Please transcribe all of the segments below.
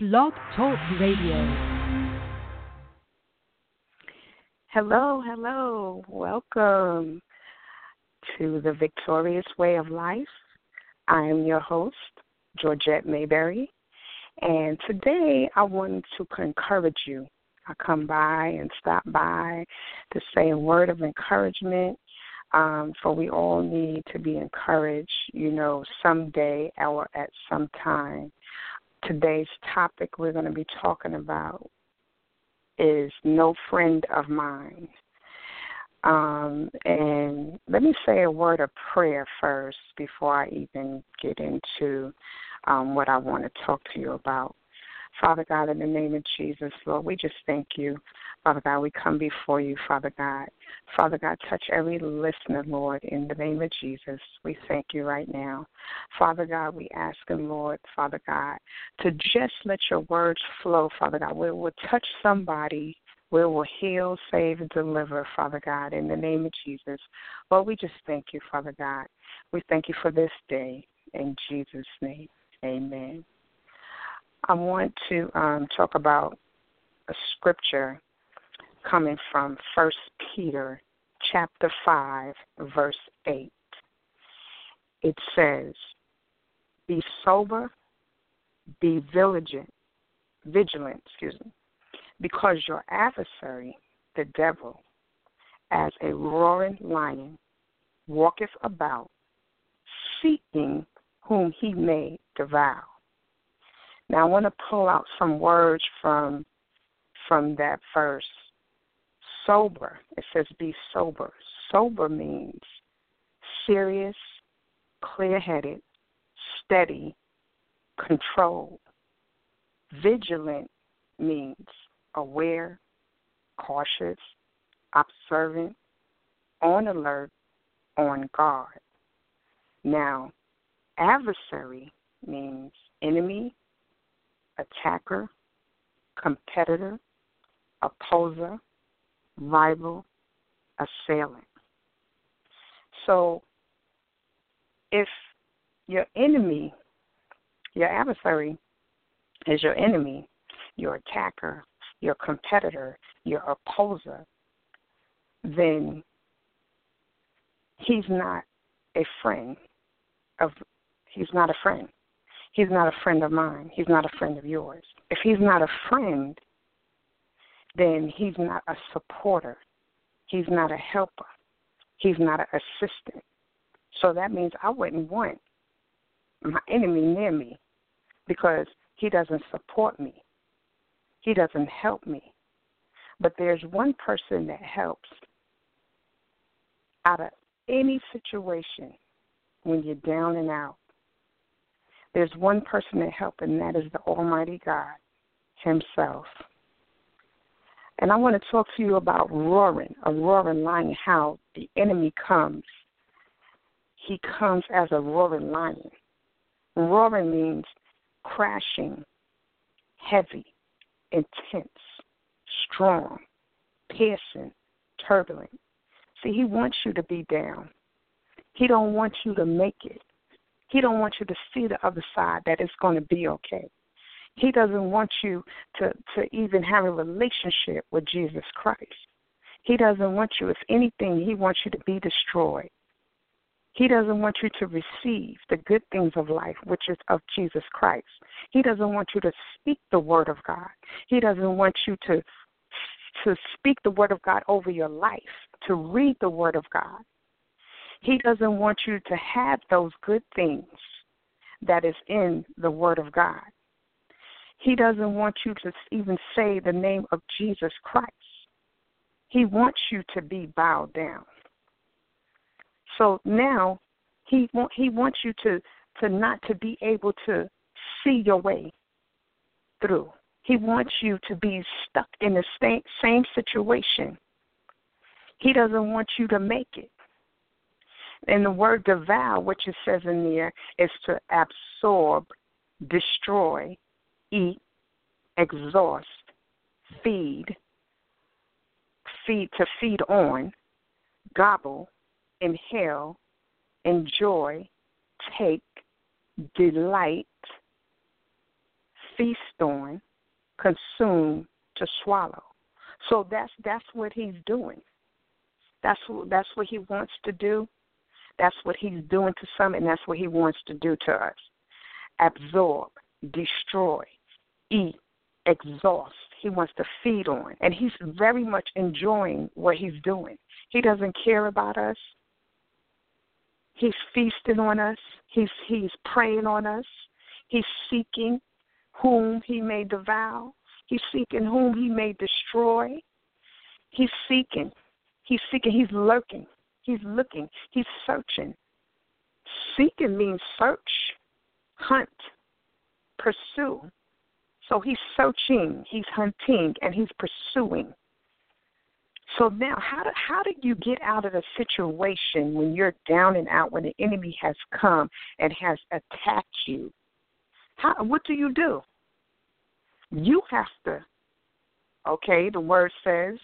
Blog Talk Radio. Hello, hello. Welcome to the Victorious Way of Life. I am your host, Georgette Mayberry, and today I wanted to encourage you. I come by and stop by to say a word of encouragement, um, for we all need to be encouraged, you know, someday or at some time today's topic we're going to be talking about is No Friend of Mine. Um, and let me say a word of prayer first before I even get into um, what I want to talk to you about. Father God, in the name of Jesus, Lord, we just thank you. Father God, we come before you, Father God. Father God, touch every listener, Lord, in the name of Jesus. We thank you right now. Father God, we ask Him, Lord, Father God, to just let your words flow, Father God. We will touch somebody we will heal, save, and deliver, Father God, in the name of Jesus. Lord, we just thank you, Father God. We thank you for this day. In Jesus' name, amen. I want to um, talk about a scripture coming from First Peter chapter five, verse eight. It says, "Be sober, be vigilant, vigilant, excuse me, because your adversary, the devil, as a roaring lion, walketh about, seeking whom he may devour." Now I want to pull out some words from from that verse. Sober. It says be sober. Sober means serious, clear headed, steady, controlled. Vigilant means aware, cautious, observant, on alert, on guard. Now, adversary means enemy, attacker, competitor, opposer, rival, assailant. So if your enemy, your adversary is your enemy, your attacker, your competitor, your opposer, then he's not a friend of he's not a friend he's not a friend of mine. He's not a friend of yours. If he's not a friend, then he's not a supporter. He's not a helper. He's not an assistant. So that means I wouldn't want my enemy near me because he doesn't support me. He doesn't help me. But there's one person that helps out of any situation when you're down and out there's one person that helps, and that is the Almighty God Himself. And I want to talk to you about roaring, a roaring lion, how the enemy comes. He comes as a roaring lion. Roaring means crashing, heavy, intense, strong, piercing, turbulent. See, he wants you to be down. He don't want you to make it. He don't want you to see the other side that it's going to be okay. He doesn't want you to to even have a relationship with Jesus Christ. He doesn't want you, if anything, he wants you to be destroyed. He doesn't want you to receive the good things of life, which is of Jesus Christ. He doesn't want you to speak the word of God. He doesn't want you to to speak the word of God over your life, to read the word of God. He doesn't want you to have those good things that is in the Word of God. He doesn't want you to even say the name of Jesus Christ. He wants you to be bowed down. So now he want, he wants you to to not to be able to see your way through. He wants you to be stuck in the same same situation. He doesn't want you to make it. And the word devour, which it says in there, is to absorb, destroy, eat, exhaust, feed, feed to feed on, gobble, inhale, enjoy, take, delight, feast on, consume, to swallow. So that's that's what he's doing. That's that's what he wants to do. That's what he's doing to some, and that's what he wants to do to us. Absorb, destroy, eat, exhaust. He wants to feed on, and he's very much enjoying what he's doing. He doesn't care about us. He's feasting on us. He's he's preying on us. He's seeking whom he may devour. He's seeking whom he may destroy. He's seeking. He's seeking. He's lurking. He's looking. He's searching. Seeking means search, hunt, pursue. So he's searching, he's hunting, and he's pursuing. So now, how do how do you get out of a situation when you're down and out, when the enemy has come and has attacked you? How what do you do? You have to. Okay, the word says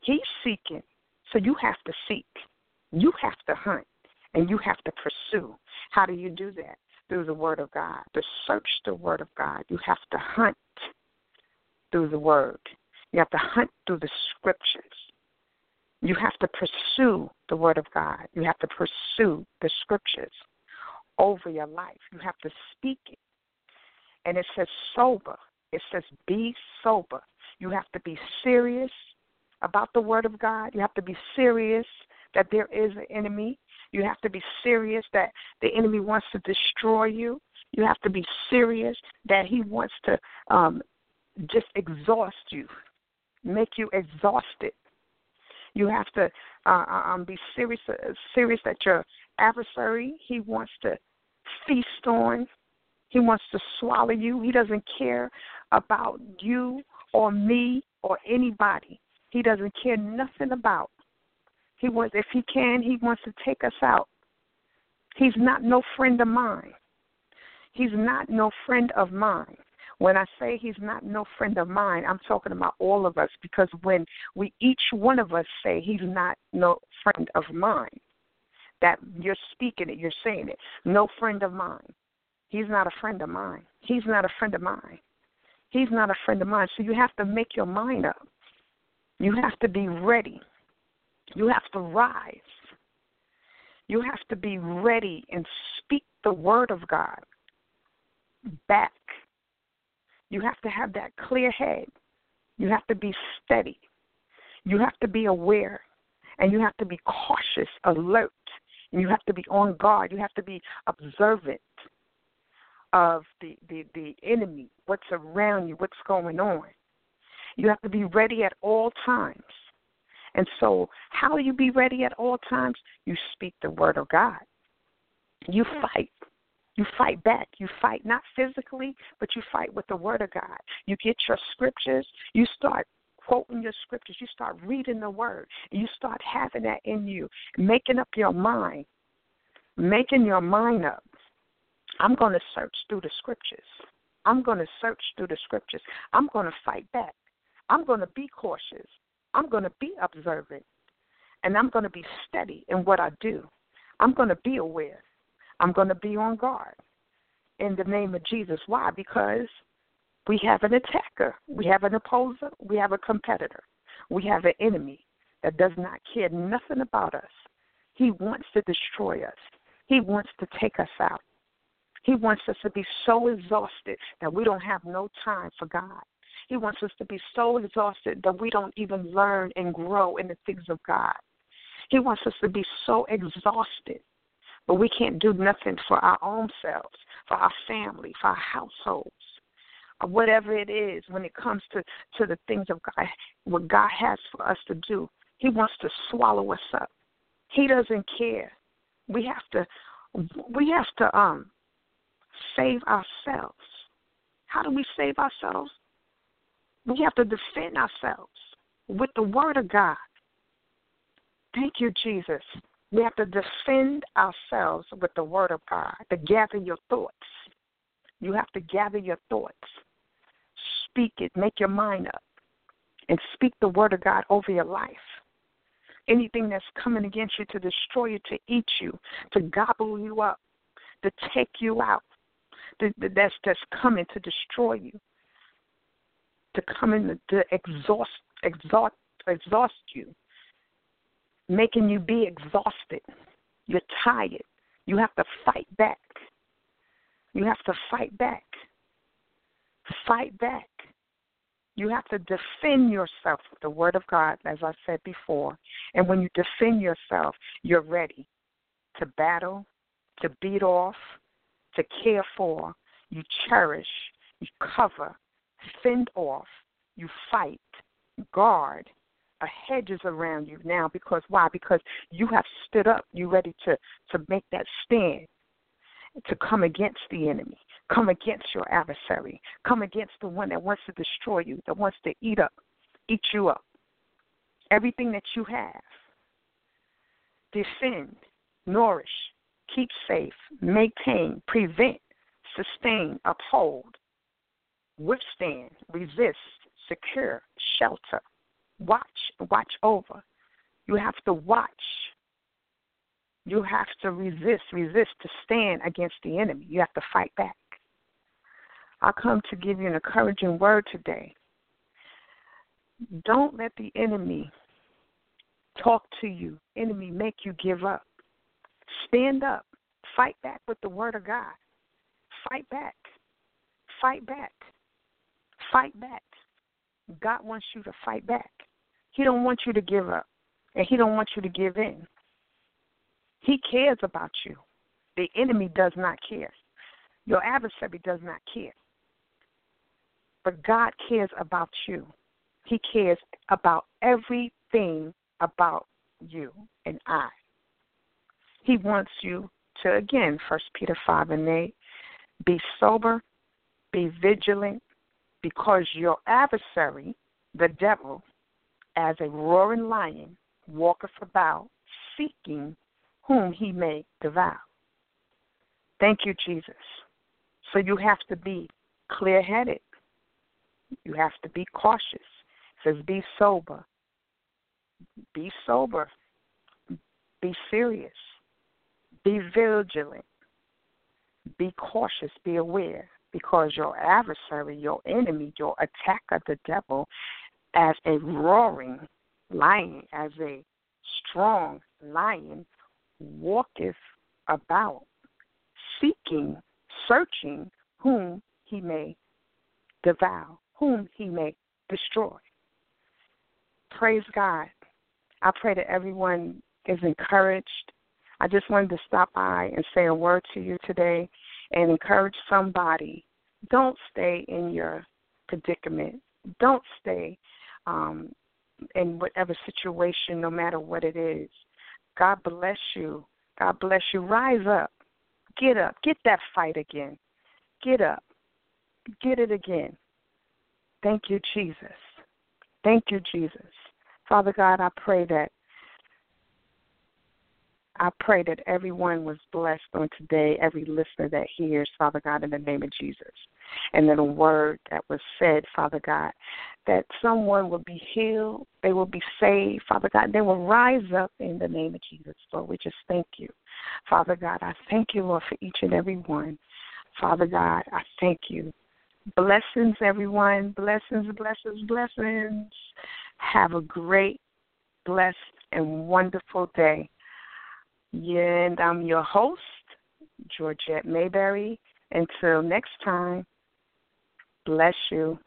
he's seeking, so you have to seek. You have to hunt, and you have to pursue. How do you do that? Through the Word of God. To search the Word of God, you have to hunt through the Word. You have to hunt through the scriptures. You have to pursue the Word of God. You have to pursue the scriptures over your life. You have to speak it. And it says sober. It says be sober. You have to be serious about the Word of God. You have to be serious that there is an enemy. You have to be serious that the enemy wants to destroy you. You have to be serious that he wants to um, just exhaust you make you exhausted. You have to uh, uh, um, be serious, uh, serious that your adversary he wants to feast on. He wants to swallow you. He doesn't care about you or me or anybody. He doesn't care nothing about. He wants, if he can, he wants to take us out. He's not no friend of mine. He's not no friend of mine. When I say he's not no friend of mine, I'm talking about all of us because when we each one of us say he's not no friend of mine, that you're speaking it, you're saying it. No friend of mine. He's not a friend of mine. He's not a friend of mine. He's not a friend of mine. So you have to make your mind up. You have to be ready. You have to rise. You have to be ready and speak the word of God back you have to have that clear head. You have to be steady. You have to be aware. And you have to be cautious, alert. And you have to be on guard. You have to be observant of the, the, the enemy, what's around you, what's going on. You have to be ready at all times. And so, how you be ready at all times? You speak the word of God. You fight. You fight back. You fight not physically, but you fight with the Word of God. You get your scriptures. You start quoting your scriptures. You start reading the Word. You start having that in you, making up your mind, making your mind up. I'm going to search through the scriptures. I'm going to search through the scriptures. I'm going to fight back. I'm going to be cautious. I'm going to be observant. And I'm going to be steady in what I do. I'm going to be aware. I'm going to be on guard in the name of Jesus. Why? Because we have an attacker, we have an opposer, we have a competitor, we have an enemy that does not care nothing about us. He wants to destroy us, he wants to take us out. He wants us to be so exhausted that we don't have no time for God. He wants us to be so exhausted that we don't even learn and grow in the things of God. He wants us to be so exhausted but we can't do nothing for our own selves, for our family, for our households, or whatever it is when it comes to, to the things of God, what God has for us to do. He wants to swallow us up. He doesn't care. We have to we have to um save ourselves. How do we save ourselves? We have to defend ourselves with the word of God. Thank you, Jesus. We have to defend ourselves with the Word of God, to gather your thoughts. You have to gather your thoughts. Speak it, make your mind up, and speak the Word of God over your life. Anything that's coming against you to destroy you, to eat you, to gobble you up, to take you out, that's that's coming to destroy you, to come in to exhaust exhaust exhaust you, making you be exhausted. You're tired. You have to fight back. You have to fight back. Fight back. You have to defend yourself with the Word of God, as I said before. And when you defend yourself, you're ready to battle, to beat off, to care for. You cherish, you cover, fend off, you fight, guard. A hedge is around you now because why? Because you have stood up. You're ready to to make that stand to come against the enemy. Come against your adversary. Come against the one that wants to destroy you, that wants to eat up, eat you up. Everything that you have. Defend, nourish, keep safe, maintain, prevent, sustain, uphold, withstand, resist, secure, shelter, watch, watch over. You have to watch you have to resist, resist to stand against the enemy. You have to fight back. I come to give you an encouraging word today. Don't let the enemy talk to you, enemy make you give up. Stand up. Fight back with the word of God. Fight back. Fight back. Fight back. God wants you to fight back. He don't want you to give up. And he don't want you to give in. He cares about you. The enemy does not care. Your adversary does not care. But God cares about you. He cares about everything about you and I. He wants you to, again, First Peter 5 and 8, be sober, be vigilant, because your adversary, the devil, as a roaring lion, walketh about, seeking whom he may devour. Thank you, Jesus. So you have to be clear headed. You have to be cautious. It says be sober. Be sober. Be serious. Be vigilant. Be cautious. Be aware. Because your adversary, your enemy, your attacker, the devil, as a roaring lion, as a strong lion, walketh about, seeking, searching whom he may devour, whom he may destroy. Praise God. I pray that everyone is encouraged. I just wanted to stop by and say a word to you today and encourage somebody. Don't stay in your predicament. Don't stay um, in whatever situation, no matter what it is. God bless you. God bless you. Rise up. Get up. Get that fight again. Get up. Get it again. Thank you, Jesus. Thank you, Jesus. Father God, I pray that I pray that everyone was blessed on today, every listener that hears, Father God, in the name of Jesus. And then a word that was said, Father God, that someone will be healed, they will be saved, Father God, they will rise up in the name of Jesus. Lord, we just thank you. Father God, I thank you, Lord, for each and every one. Father God, I thank you. Blessings, everyone. Blessings, blessings, blessings. Have a great, blessed, and wonderful day. And I'm your host, Georgette Mayberry. Until next time, bless you.